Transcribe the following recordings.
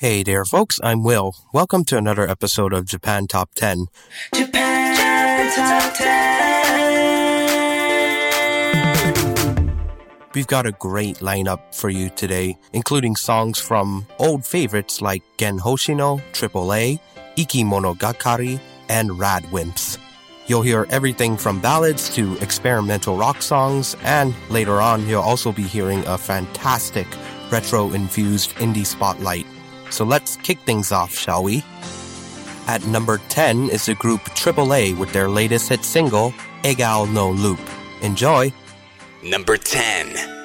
Hey there, folks. I'm Will. Welcome to another episode of Japan Top 10. Japan Top 10. We've got a great lineup for you today, including songs from old favorites like Gen Hoshino, AAA, Ikimonogakari, and Radwimps. You'll hear everything from ballads to experimental rock songs, and later on, you'll also be hearing a fantastic retro infused indie spotlight. So let's kick things off, shall we? At number 10 is the group AAA with their latest hit single, Egao no Loop. Enjoy! Number 10.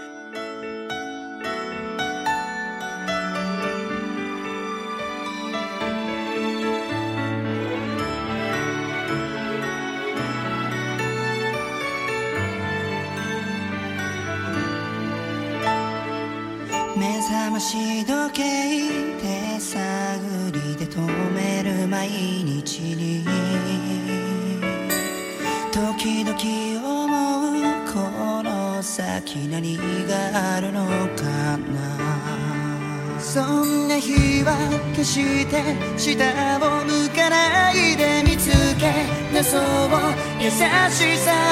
she's out.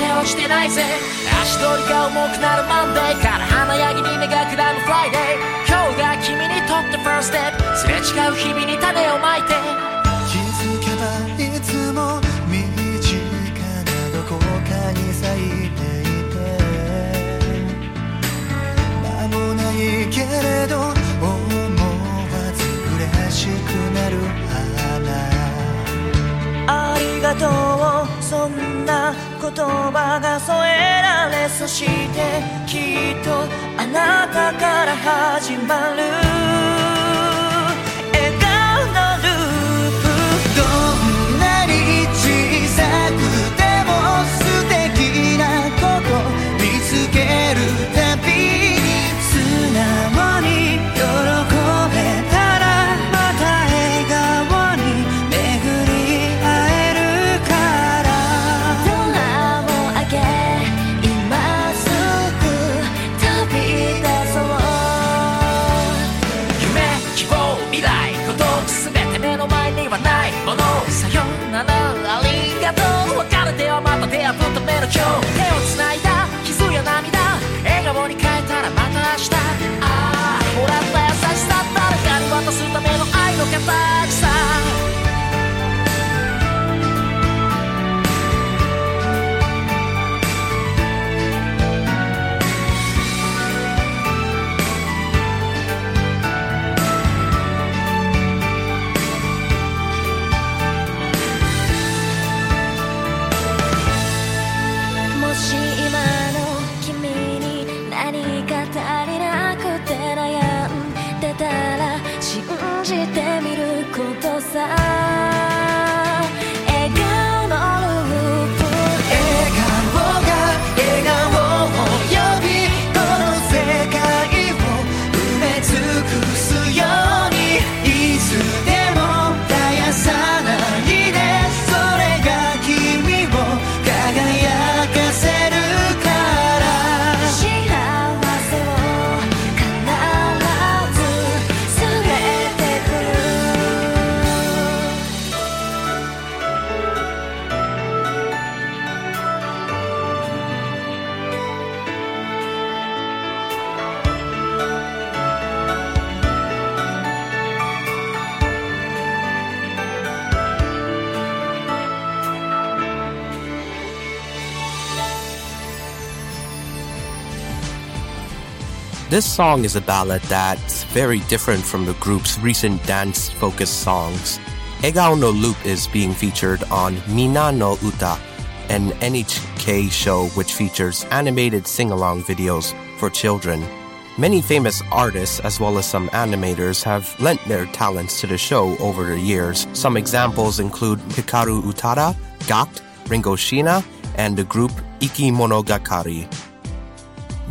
て落ちてないぜ。足取りが重くなるマンデーから華やぎに目がくらむフライデー。今日が君にとってファーストステップ。すれ違う日々に種をまいて。そしてきっとあなたから始まる手をつないだ傷や涙。笑顔に変えたらまた明日。ああもらった優しさ誰かに渡すための愛の形さ。This song is a ballad that's very different from the group's recent dance focused songs. Egao no Loop is being featured on Minna no Uta, an NHK show which features animated sing along videos for children. Many famous artists, as well as some animators, have lent their talents to the show over the years. Some examples include Hikaru Utada, Gakt, Ringo Sheena, and the group Ikimonogakari.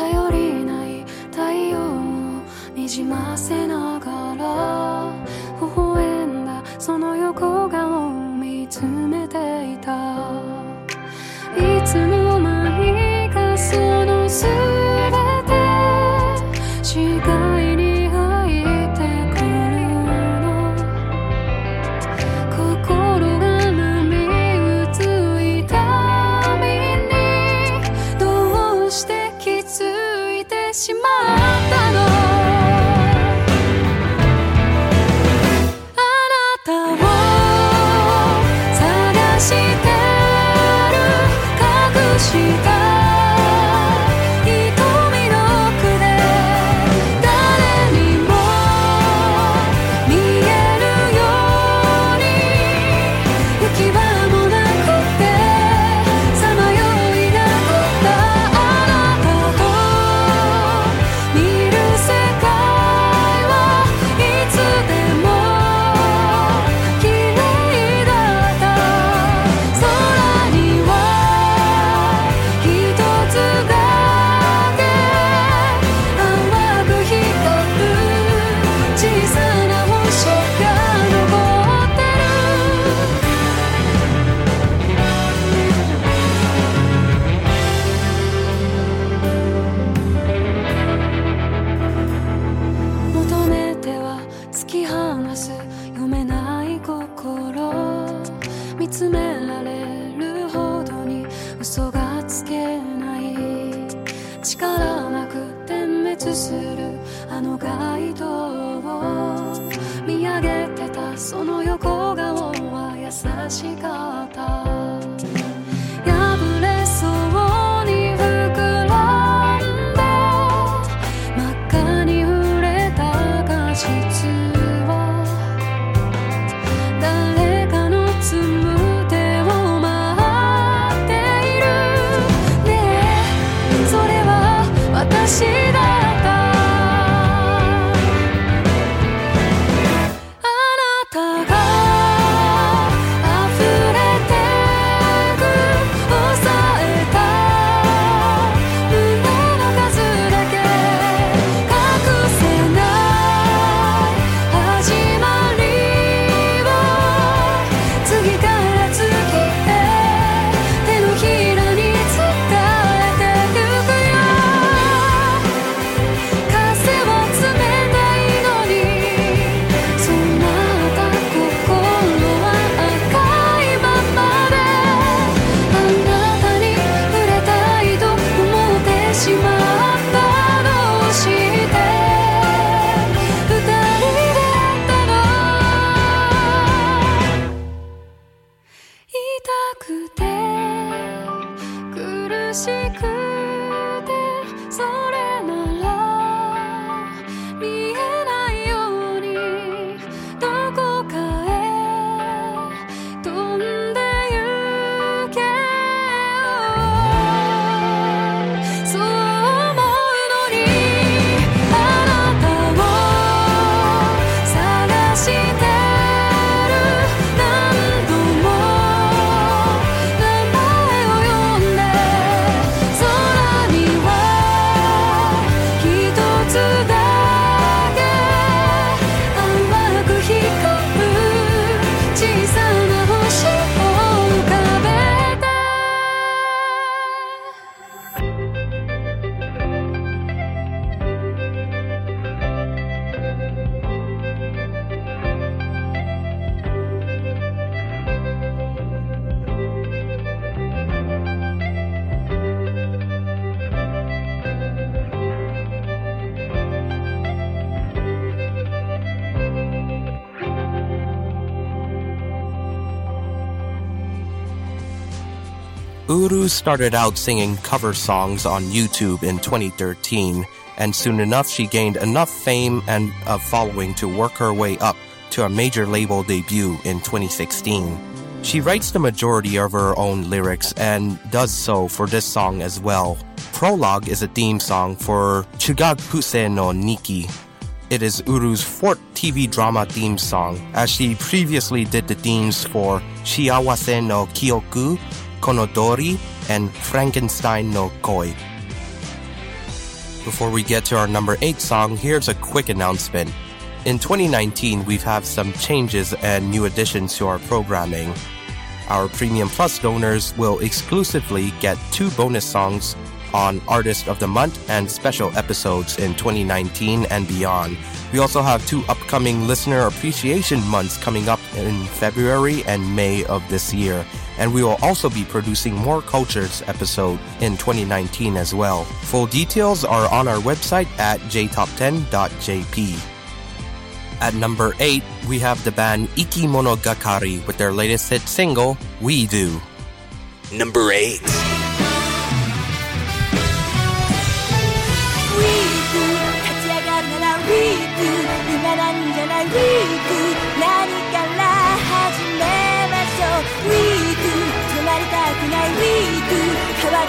頼りない太陽をにじませながら微笑んだその横顔を見つめていた。Uru started out singing cover songs on YouTube in 2013, and soon enough she gained enough fame and a following to work her way up to a major label debut in 2016. She writes the majority of her own lyrics and does so for this song as well. Prologue is a theme song for Chugakuse no Niki. It is Uru's fourth TV drama theme song, as she previously did the themes for Shiawase no Kyoku, Kounodori, and Frankenstein no Koi. Before we get to our number 8 song, here's a quick announcement. In 2019, we've had some changes and new additions to our programming. Our Premium Plus donors will exclusively get two bonus songs on Artist of the Month and special episodes in 2019 and beyond. We also have two upcoming Listener Appreciation Months coming up in February and May of this year and we will also be producing more cultures episode in 2019 as well. Full details are on our website at jtop10.jp. At number 8, we have the band Ikimonogakari with their latest hit single, We Do. Number 8.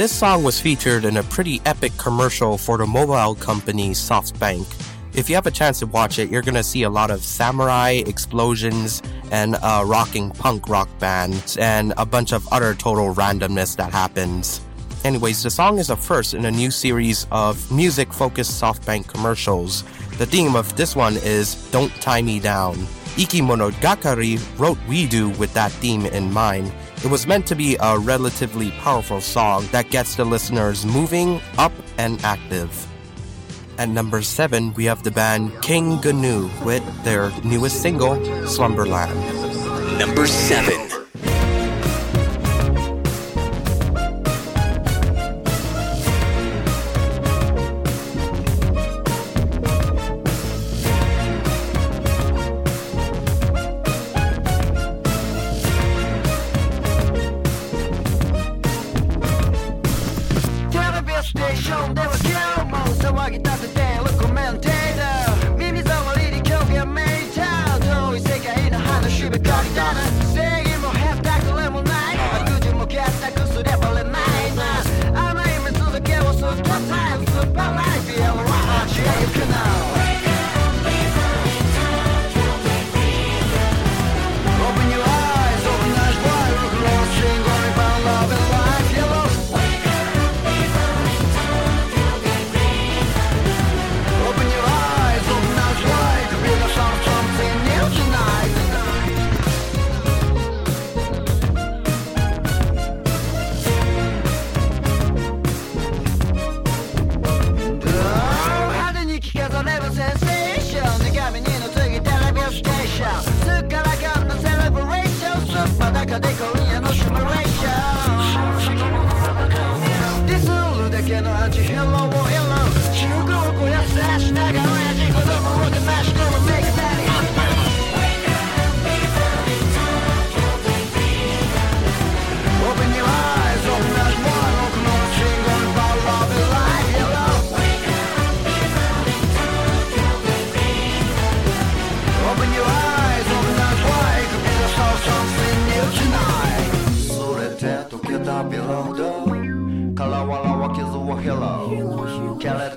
This song was featured in a pretty epic commercial for the mobile company SoftBank. If you have a chance to watch it, you're gonna see a lot of samurai explosions and a rocking punk rock band and a bunch of other total randomness that happens. Anyways, the song is a first in a new series of music focused SoftBank commercials. The theme of this one is Don't Tie Me Down. Ikimonogakari wrote We Do with that theme in mind. It was meant to be a relatively powerful song that gets the listeners moving, up, and active. At number 7, we have the band King Gnu with their newest single, Slumberland. Number 7.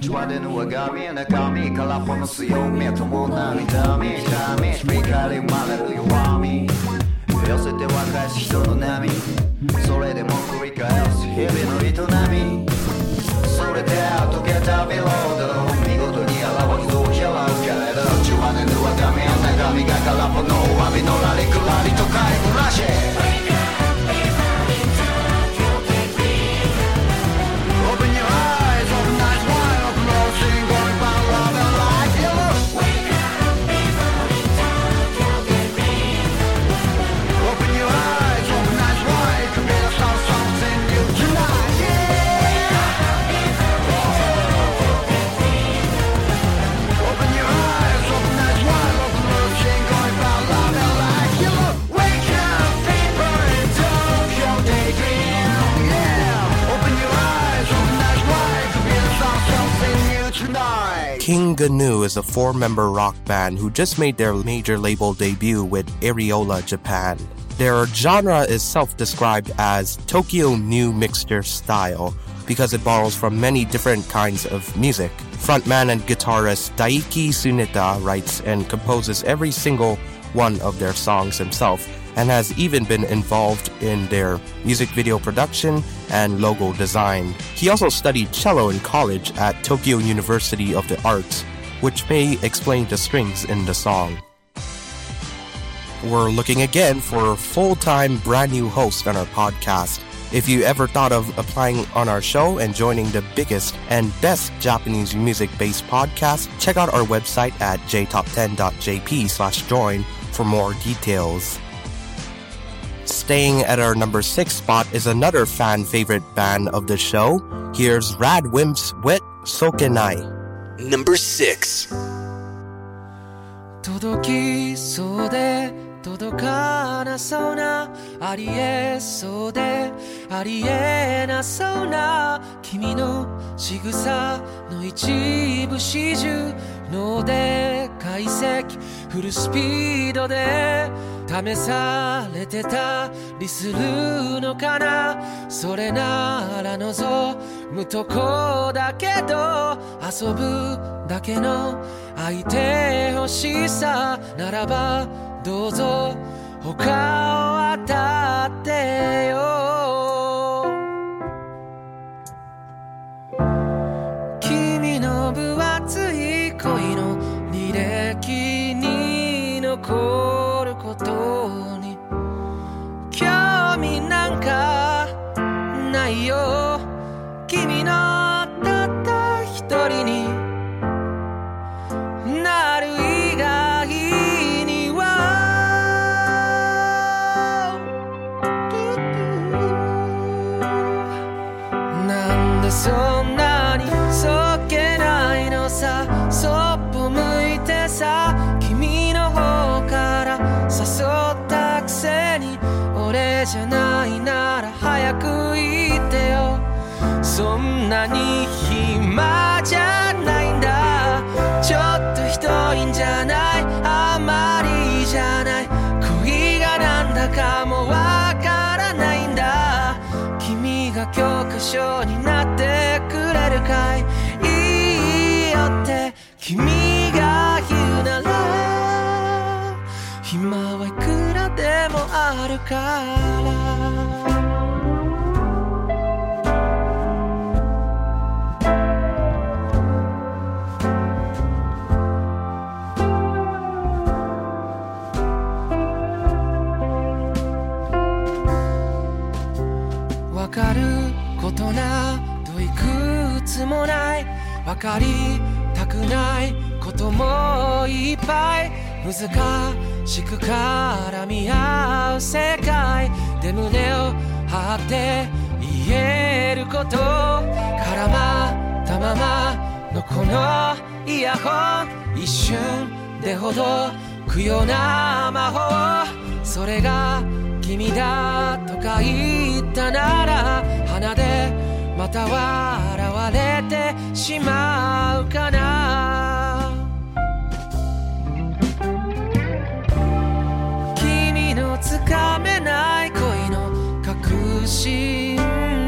ロキャレットは出ぬ我が身中身からこの強みと涙み痛み光り生まれる弱み寄せては返す人の波それでも繰り返す日々の営みそれで溶けたビロード見事に表傷を拾うけれど血は出ぬ我が身中身が空っぽの詫びのらりくらりと帰るらし Gnu is a four member rock band who just made their major label debut with Ariola Japan. Their genre is self described as Tokyo New Mixture style because it borrows from many different kinds of music. Frontman and guitarist Daiki Tsuneta writes and composes every single one of their songs himself and has even been involved in their music video production and logo design. He also studied cello in college at Tokyo University of the Arts, which may explain the strings in the song. We're looking again for a full time brand new host on our podcast. If you ever thought of applying on our show and joining the biggest and best Japanese music based podcast, check out our website at jtop10.jp slash join for more details. Staying at our number six spot is another fan favorite band of the show. Here's Rad Wimps with Sokkenai. Number 6. 届きそうで届かなそうなありえそうでありえなそうな君の仕草の一部始終ので解析。フルスピードで試されてたりするのかな？それなら望むとこだけど遊ぶだけの相手欲しさならばどうぞ他を当たってよ。ないよ。君のになってくれるかい？いいよって君が言うなら暇はいくらでもあるかい？かりたくないこともいっぱい難しく絡み合う世界で胸を張って言えること絡まったままのこのイヤホン一瞬でほどくような魔法それが君だとか言ったなら鼻でまた笑われてしまうかな。君のつかめない恋の確信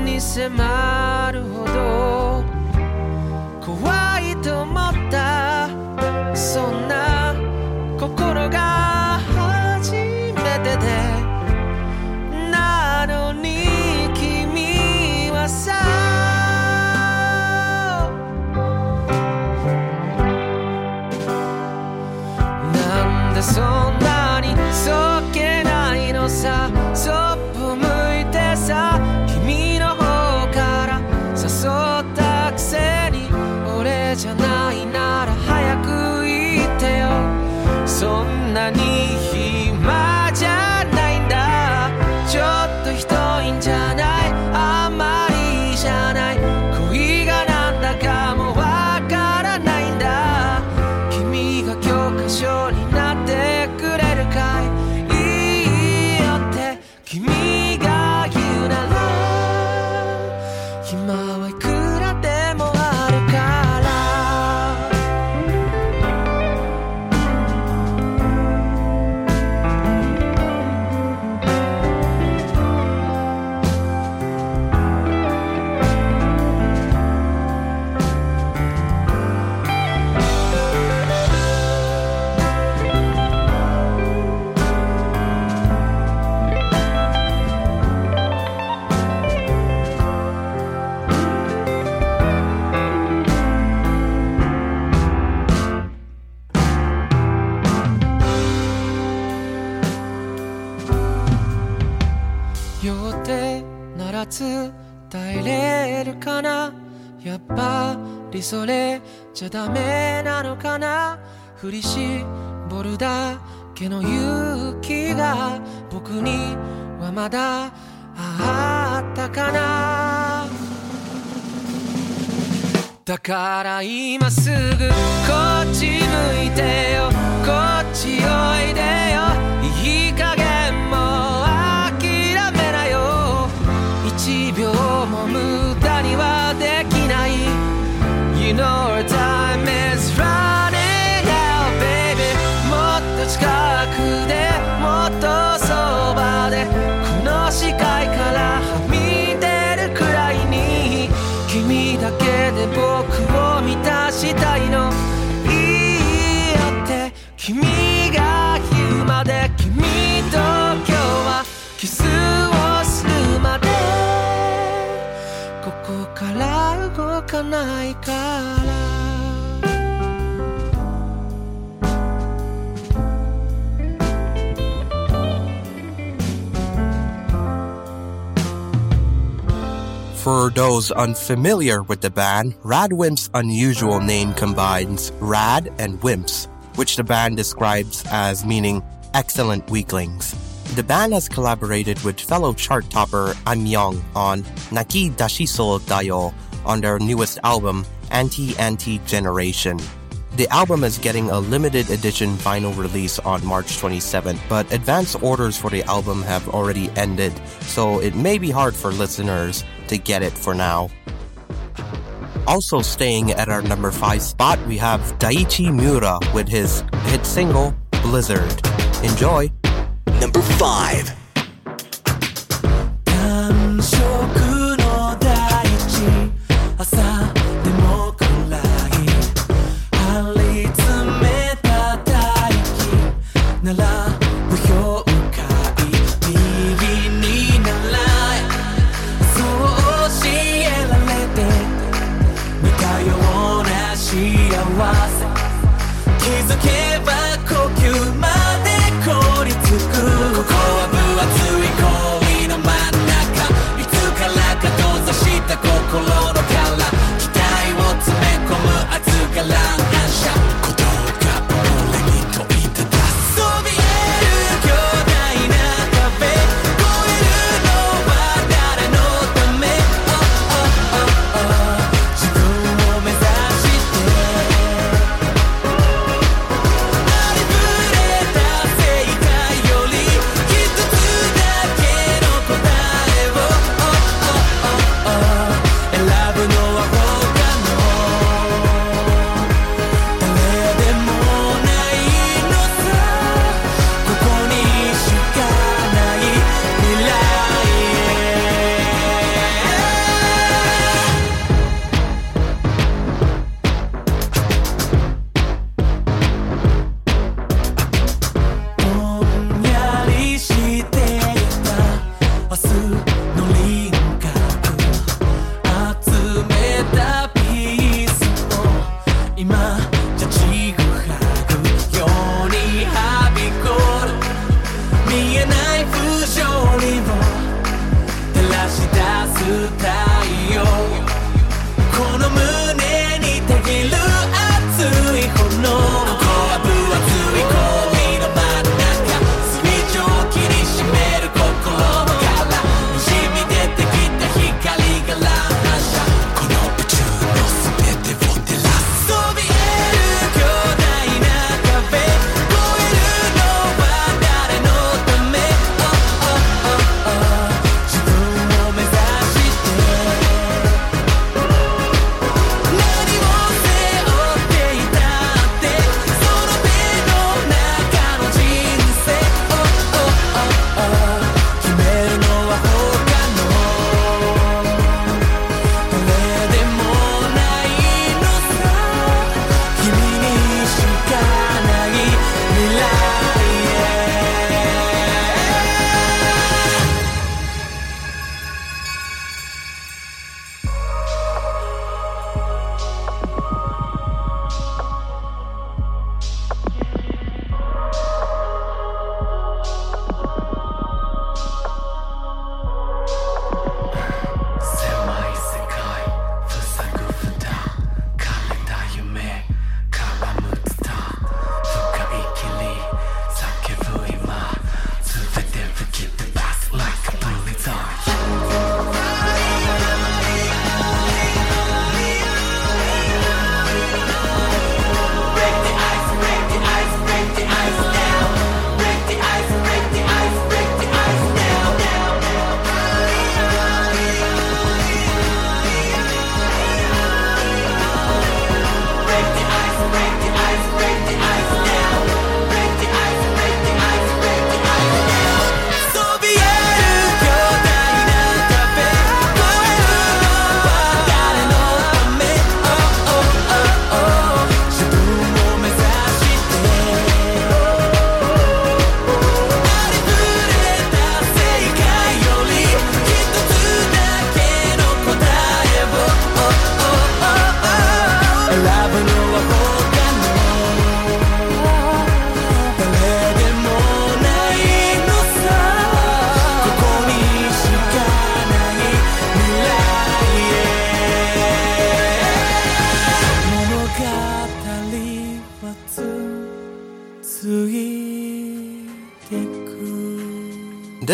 に迫るほど。やっぱりそれじゃダメなのかな？振り絞るだけの勇気が僕にはまだあったかな？だから今すぐこっち向いてよ。こっちおいで。Know For those unfamiliar with the band, Radwimp's unusual name combines Rad and Wimps, which the band describes as meaning excellent weaklings. The band has collaborated with fellow chart topper Aimyon on Naki Dashiso Dayo, on their newest album, Anti Anti Generation. The album is getting a limited edition vinyl release on March 27, but advance orders for the album have already ended, so it may be hard for listeners to get it for now. Also staying at our number 5 spot, we have Daichi Miura with his hit single, Blizzard. Enjoy! Number 5 어서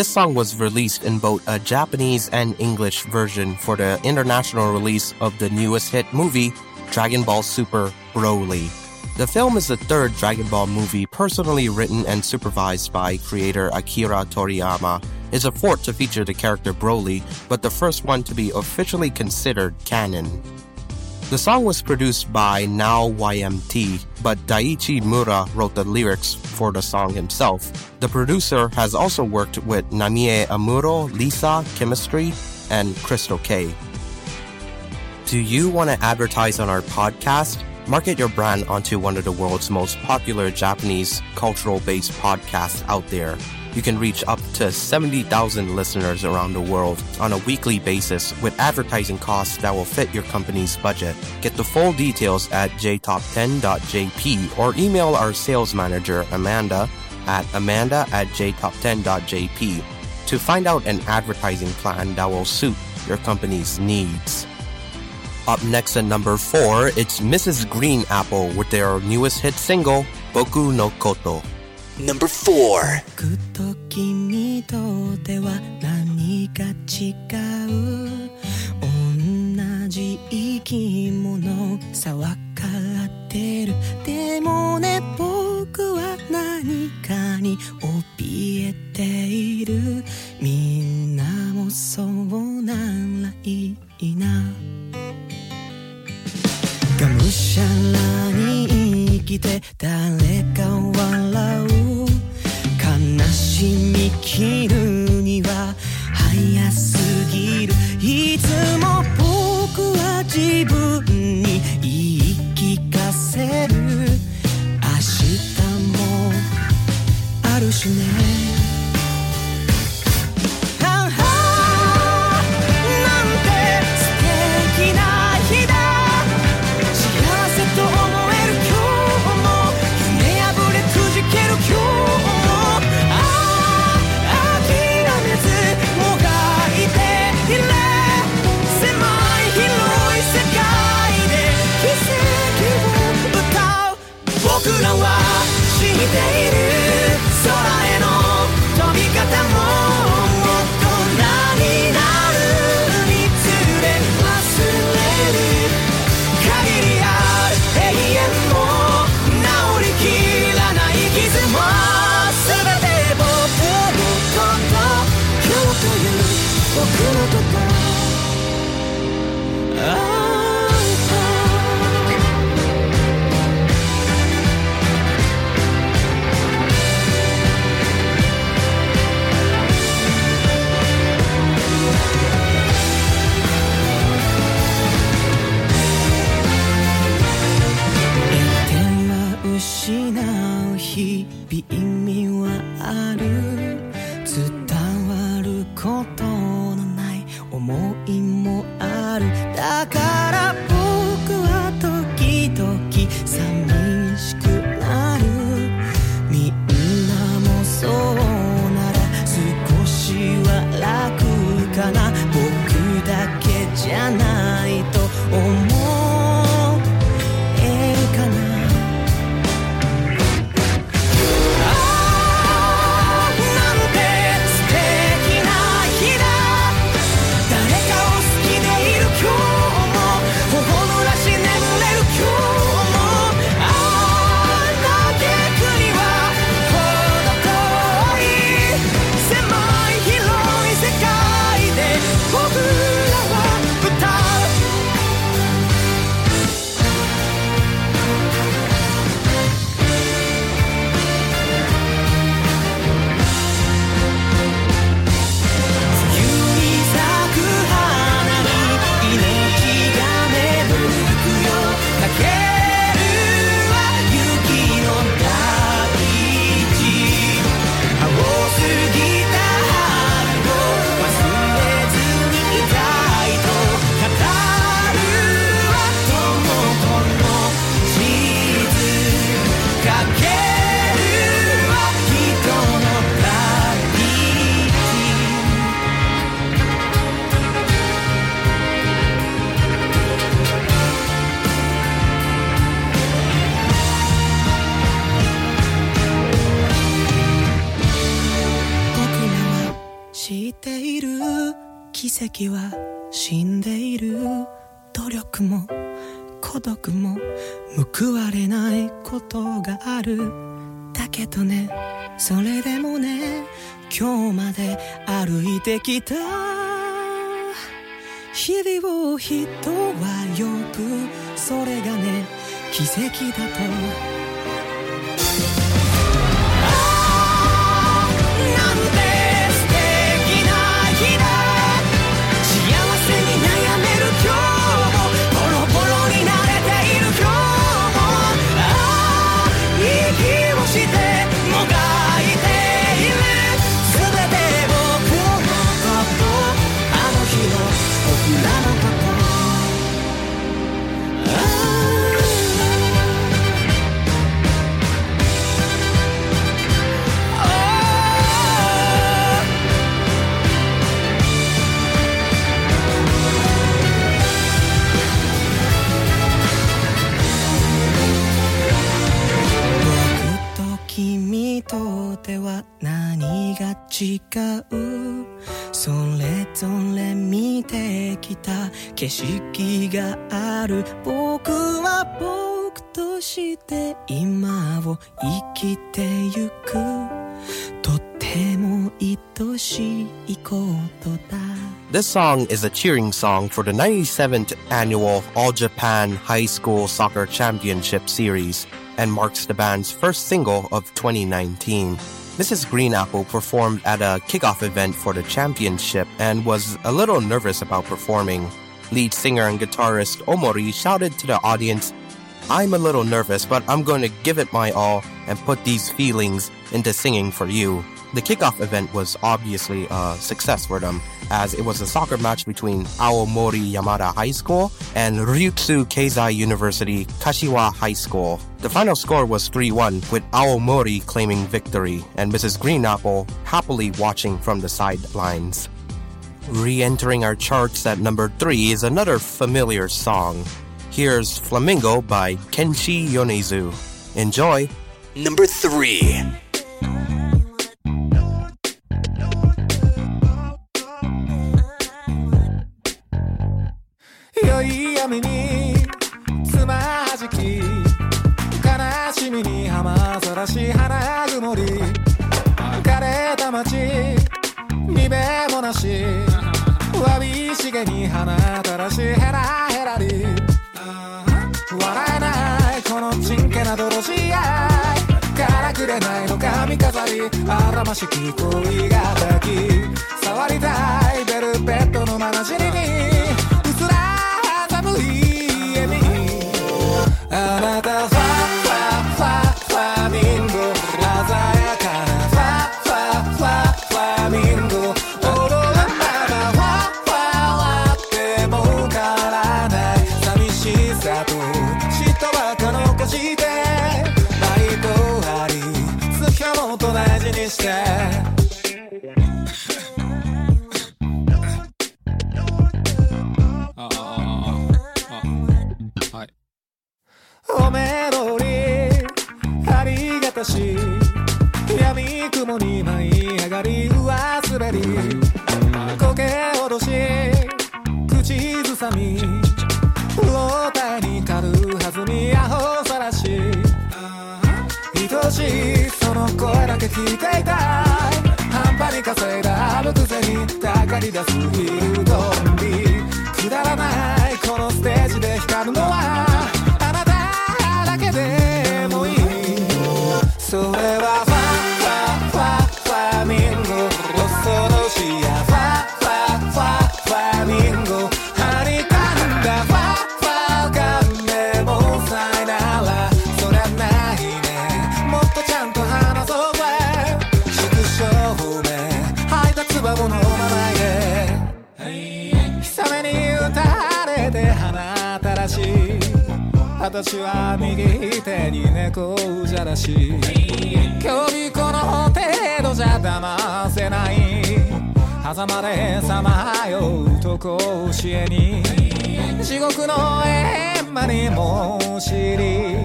This song was released in both a Japanese and English version for the international release of the newest hit movie, Dragon Ball Super Broly. The film is the third Dragon Ball movie personally written and supervised by creator Akira Toriyama. It's a fourth to feature the character Broly, but the first one to be officially considered canon. The song was produced by Nao'ymt, but Daichi Miura wrote the lyrics for the song himself. The producer has also worked with Namie Amuro, Lisa, Chemistry, and Crystal Kay. Do you want to advertise on our podcast? Market your brand onto one of the world's most popular Japanese cultural based podcasts out there. You can reach up to 70,000 listeners around the world on a weekly basis with advertising costs that will fit your company's budget. Get the full details at jtop10.jp or email our sales manager, Amanda, at amanda at jtop10.jp to find out an advertising plan that will suit your company's needs. Up next at number four, it's Mrs. Green Apple with their newest hit single, Boku no Koto. Number 4. 僕と君とでは何か違う。同じ生き物さ分かってる。でもね僕は何かに怯えている。みんなもそうならいいな。がむしゃらに生きて誰か笑う悲しみ切るには早すぎる。いつも跡は死んでいる努力も孤独も報われないことがある。だけどねそれでもね今日まで歩いてきた。日々を人は呼ぶ。それがね奇跡だととでは何が違うそれぞれ見てきた景色がある僕は僕として今を生きてゆくとても愛しいことだ This song is a cheering song for the 97th annual All Japan High School Soccer Championship Series and marks the band's first single of 2019. Mrs. Green Apple performed at a kickoff event for the championship and was a little nervous about performing. Lead singer and guitarist Omori shouted to the audience, I'm a little nervous, but I'm going to give it my all and put these feelings into singing for you. The kickoff event was obviously a success for them, as it was a soccer match between Aomori Yamada High School and Ryutsu Keizai University Kashiwa High School. The final score was 3-1, with Aomori claiming victory, and Mrs. Green Apple happily watching from the sidelines. Re-entering our charts at number 3 is another familiar song. Here's Flamingo by Kenshi Yonezu. Enjoy! Number 3. 闇につまじき悲しみに浜さらし花曇り枯れた街にべもなしわびしげに花たらしヘラヘラり。笑えないこのちんけな泥仕合からくれないの髪飾りあらましき恋が抱き触りたいベルベットのまなじりに。た半端に稼いだあぶくぜにたかり出すビルドンビくだらないこのステージで光るのは私は右手に猫じゃらし今日この程度じゃ騙せない狭間でさまようと甲子園に地獄の閻魔にも知り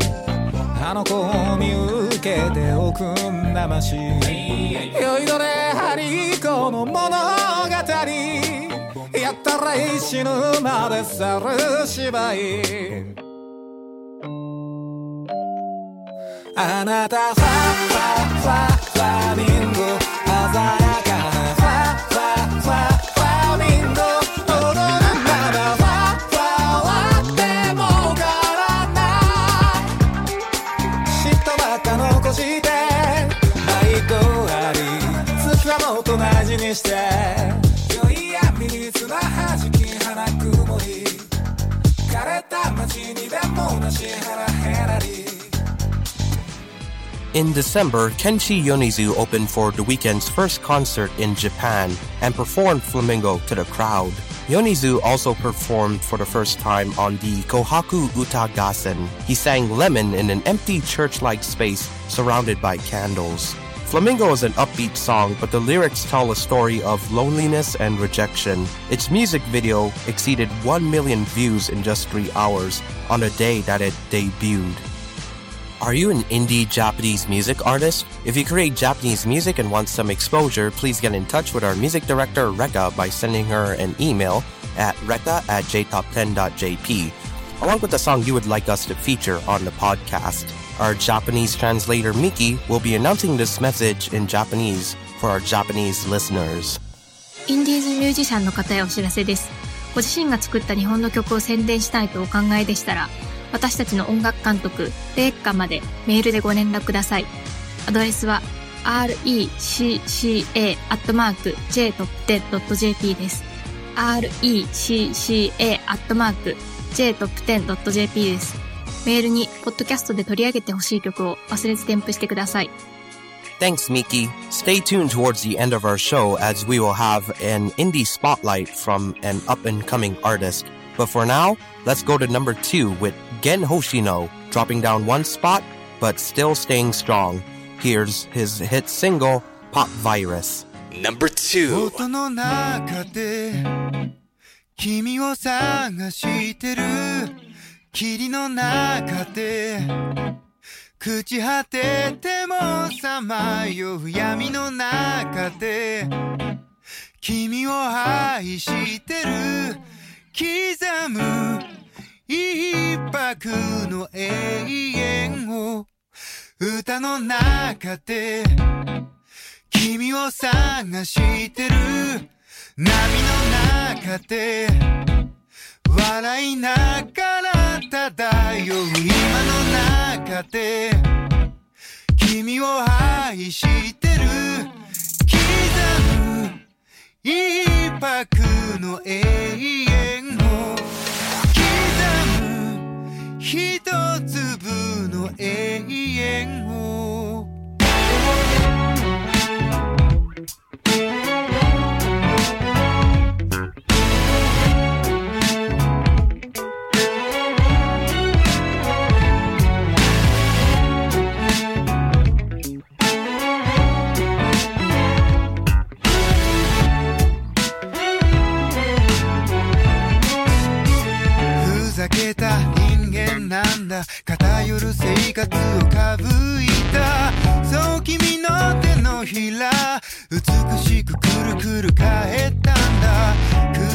あの子を見受けておくんなまし酔いどれ張り子の物語やったら死ぬまで猿芝居あなたファファファファミンゴ鮮やかなファファファファミンゴ踊るならファファはでもからない嫉妬ばっか残して愛とありつかもと大事にして良い闇に綱弾き花曇り枯れた街にでもなし腹減らり In December, Kenshi Yonezu opened for The Weeknd's first concert in Japan and performed Flamingo to the crowd. Yonezu also performed for the first time on the Kohaku Uta Gassen. He sang Lemon in an empty church-like space surrounded by candles. Flamingo is an upbeat song, but the lyrics tell a story of loneliness and rejection. Its music video exceeded 1 million views in just three hours on the day that it debuted. Are you an indie Japanese music artist? If you create Japanese music and want some exposure, please get in touch with our music director, Reka, by sending her an email at reka at jtop10.jp, along with the song you would like us to feature on the podcast. Our Japanese translator, Miki, will be announcing this message in Japanese for our Japanese listeners. インディーズミュージシャンの方へお知らせです。ご自身が作った日本の曲を宣伝したいとお考えでしたら、 私たちの音楽監督、レイカまでメールでご連絡ください。アドレスは recca.jtop10.jp です。recca.jtop10.jp です。メールに、ポッドキャストで取り上げてほしい曲を忘れず添付してください。Thanks, Miki. Stay tuned towards the end of our show as we will have an indie spotlight from an up and coming artist. But for now, let's go to number two with Gen Hoshino, dropping down one spot, but still staying strong. Here's his hit single, Pop Virus. Number two. 音の中で君を探してる霧の中で朽ち果ててもさまよう闇の中で君を愛してる 刻む一泊の永遠を歌の中で君を探してる波の中で笑いながら漂う今の中で君を愛してる刻む一泊の永遠 e yeng ゆる生活をかぶいたそう君の手のひら美しくくるくる返ったんだ。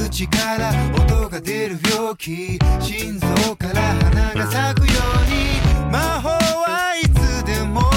口から音が出る病気心臓から花が咲くように。魔法はいつでも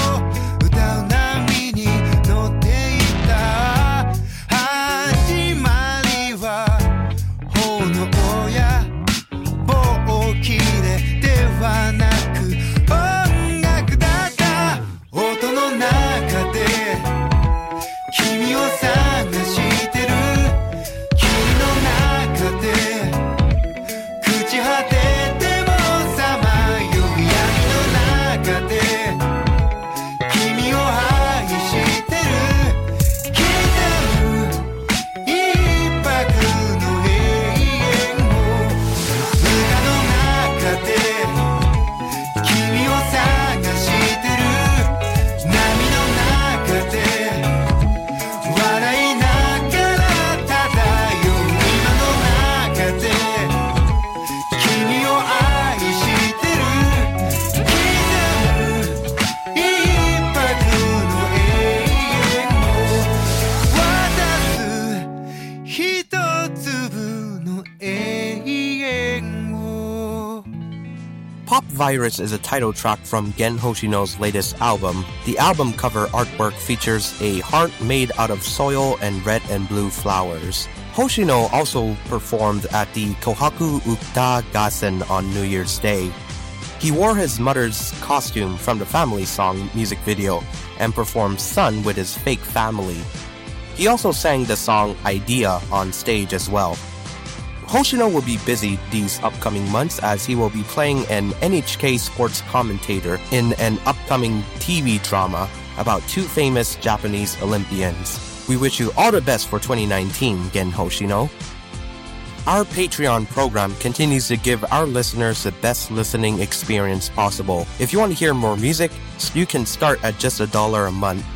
Virus is a title track from Gen Hoshino's latest album. The album cover artwork features a heart made out of soil and red and blue flowers. Hoshino also performed at the Kohaku Uta Gassen on New Year's Day. He wore his mother's costume from the family song music video and performed Sun with his fake family. He also sang the song Idea on stage as well. Hoshino will be busy these upcoming months as he will be playing an NHK sports commentator in an upcoming TV drama about two famous Japanese Olympians. We wish you all the best for 2019, Gen Hoshino. Our Patreon program continues to give our listeners the best listening experience possible. If you want to hear more music, you can start at just a dollar a month.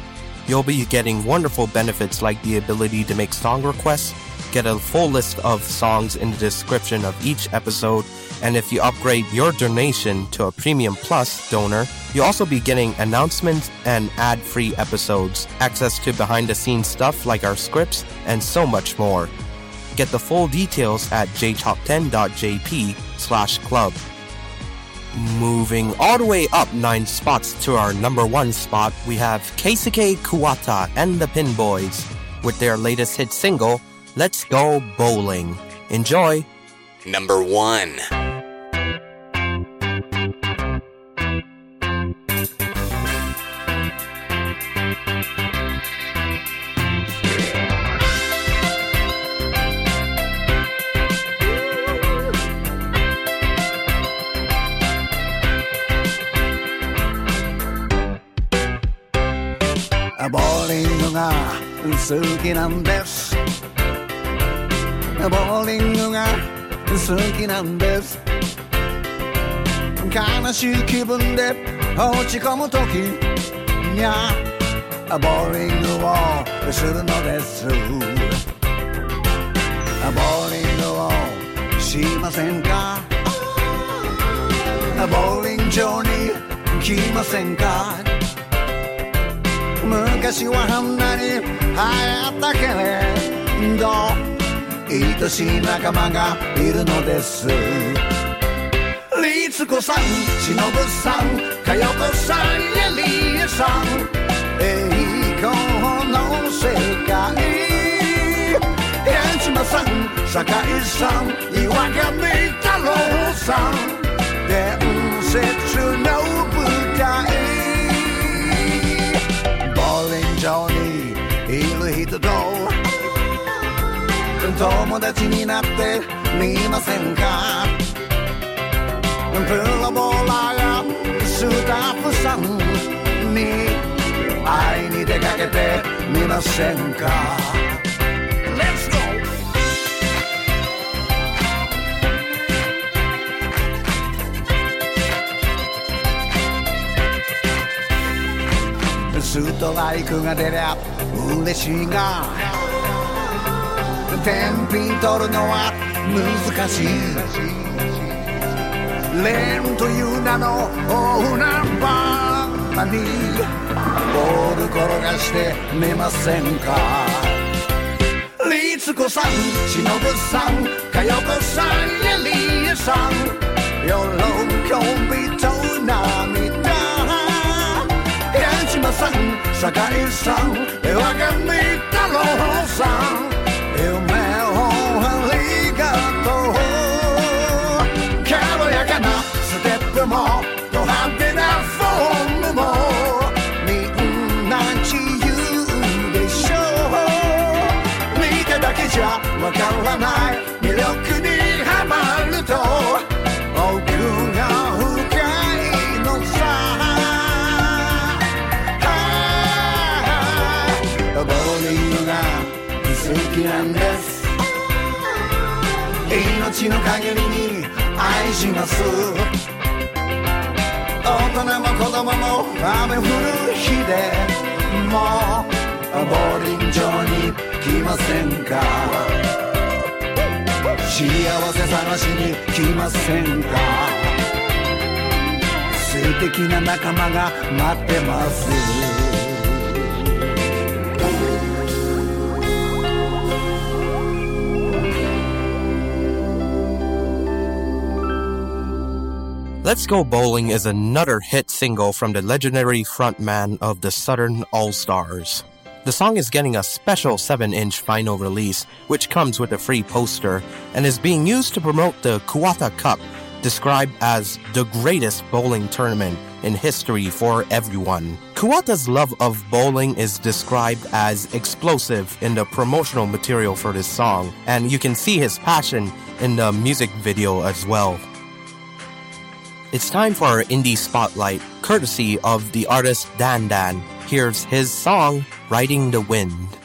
You'll be getting wonderful benefits like the ability to make song requests, get a full list of songs in the description of each episode, and if you upgrade your donation to a Premium Plus donor, you'll also be getting announcements and ad free episodes, access to behind the scenes stuff like our scripts, and so much more. Get the full details at jtop10.jp slash club. Moving all the way up nine spots to our number one spot, we have Keisuke Kuwata and the Pin Boys with their latest hit single, Let's Go Bowling. Enjoy! Number 1. ボーリングが好きなんです ボーリングが好きなんです。悲しい気分で落ち込む時にゃボーリングをするのです。ボーリングをしませんか？ボーリング場に来ませんか？昔はあんなに流行ったけれど愛しい仲間がいるのです。律子さん忍さん佳代子さんエリエさん。栄光の世界。八島さん酒井さん岩上太郎さん。伝説の舞台。ボーリング場に友達になってみませんか？プロボーラーやスタッフさんに会いに出かけてみませんか？Let's go! ストライクが出りゃ嬉しいが天品取るのは難しい。レーンという名の大ナンバーに。ボール転がしてみませんか？律子さん忍さん佳代子さんエリエさん。喜びと涙。八島さん酒井さん岩上太郎さん。わらない。魅力にハマると奥が深いのさボーリングが好きなんです命の限りに愛します大人も子供も雨降る日でもうボーリング場に来ませんか 幸せ探しに来ませんか素敵な仲間が待ってます Let's Go Bowling is another hit single from the legendary frontman of the Southern All Stars. The song is getting a special 7 inch vinyl release, which comes with a free poster, and is being used to promote the Kuwata Cup, described as the greatest bowling tournament in history for everyone. Kuwata's love of bowling is described as explosive in the promotional material for this song, and you can see his passion in the music video as well. It's time for our indie spotlight, courtesy of the artist Dan Dan. Here's his song, Riding the Wind.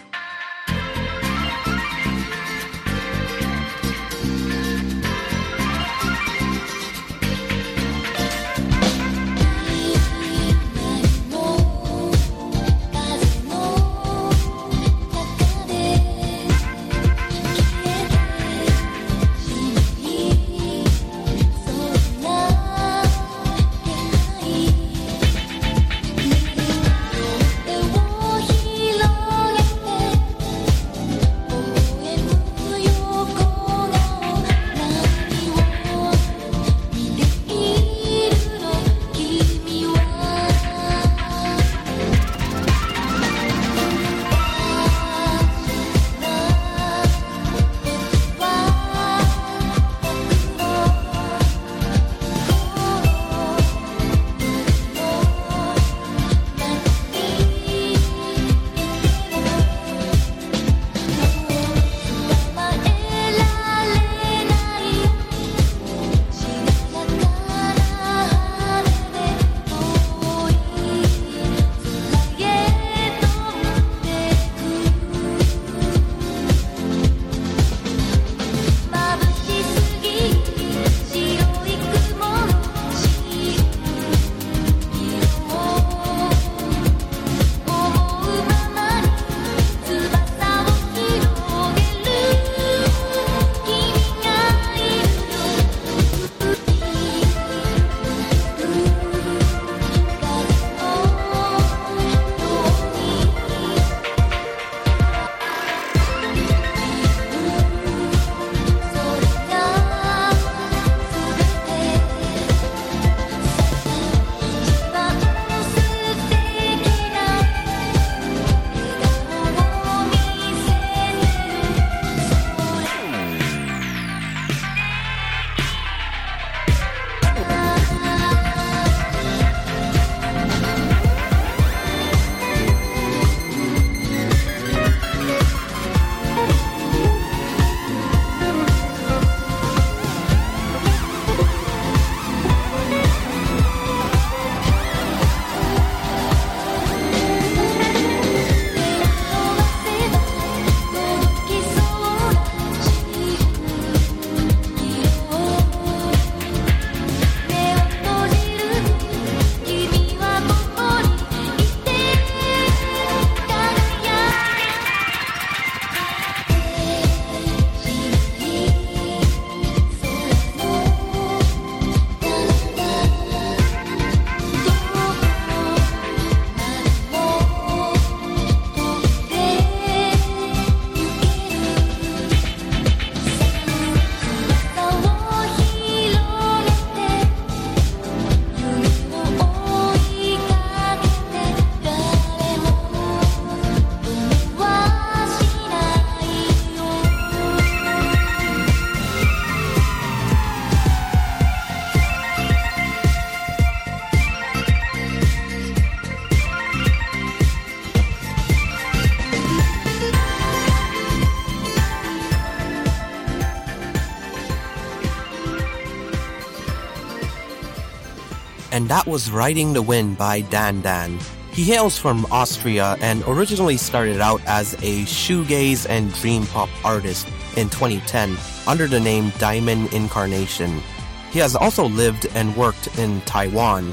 And that was Riding the Wind by Dan Dan. He hails from Austria and originally started out as a shoegaze and dream pop artist in 2010 under the name Diamond Incarnation. He has also lived and worked in Taiwan.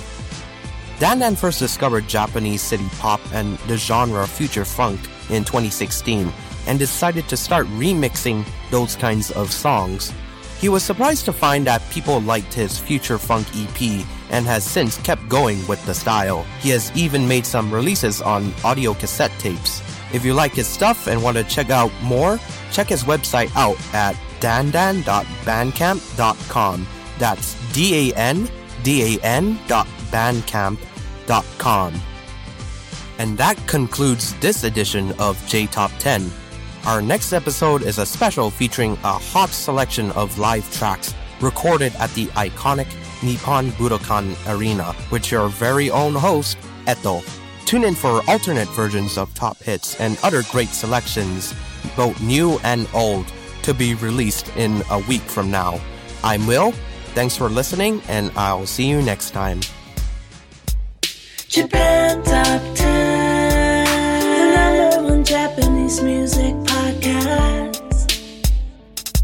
Dan Dan first discovered Japanese city pop and the genre future funk in 2016 and decided to start remixing those kinds of songs. He was surprised to find that people liked his future funk EP and has since kept going with the style. He has even made some releases on audio cassette tapes. If you like his stuff and want to check out more, check his website out at dandan.bandcamp.com. That's D A N D-A-N dot bandcamp.com. And that concludes this edition of J Top 10. Our next episode is a special featuring a hot selection of live tracks recorded at the iconic Nippon Budokan Arena with your very own host, Eto. Tune in for alternate versions of top hits and other great selections, both new and old, to be released in a week from now. I'm Will. Thanks for listening, and I'll see you next time. Japan Top 10, the number one Japanese music.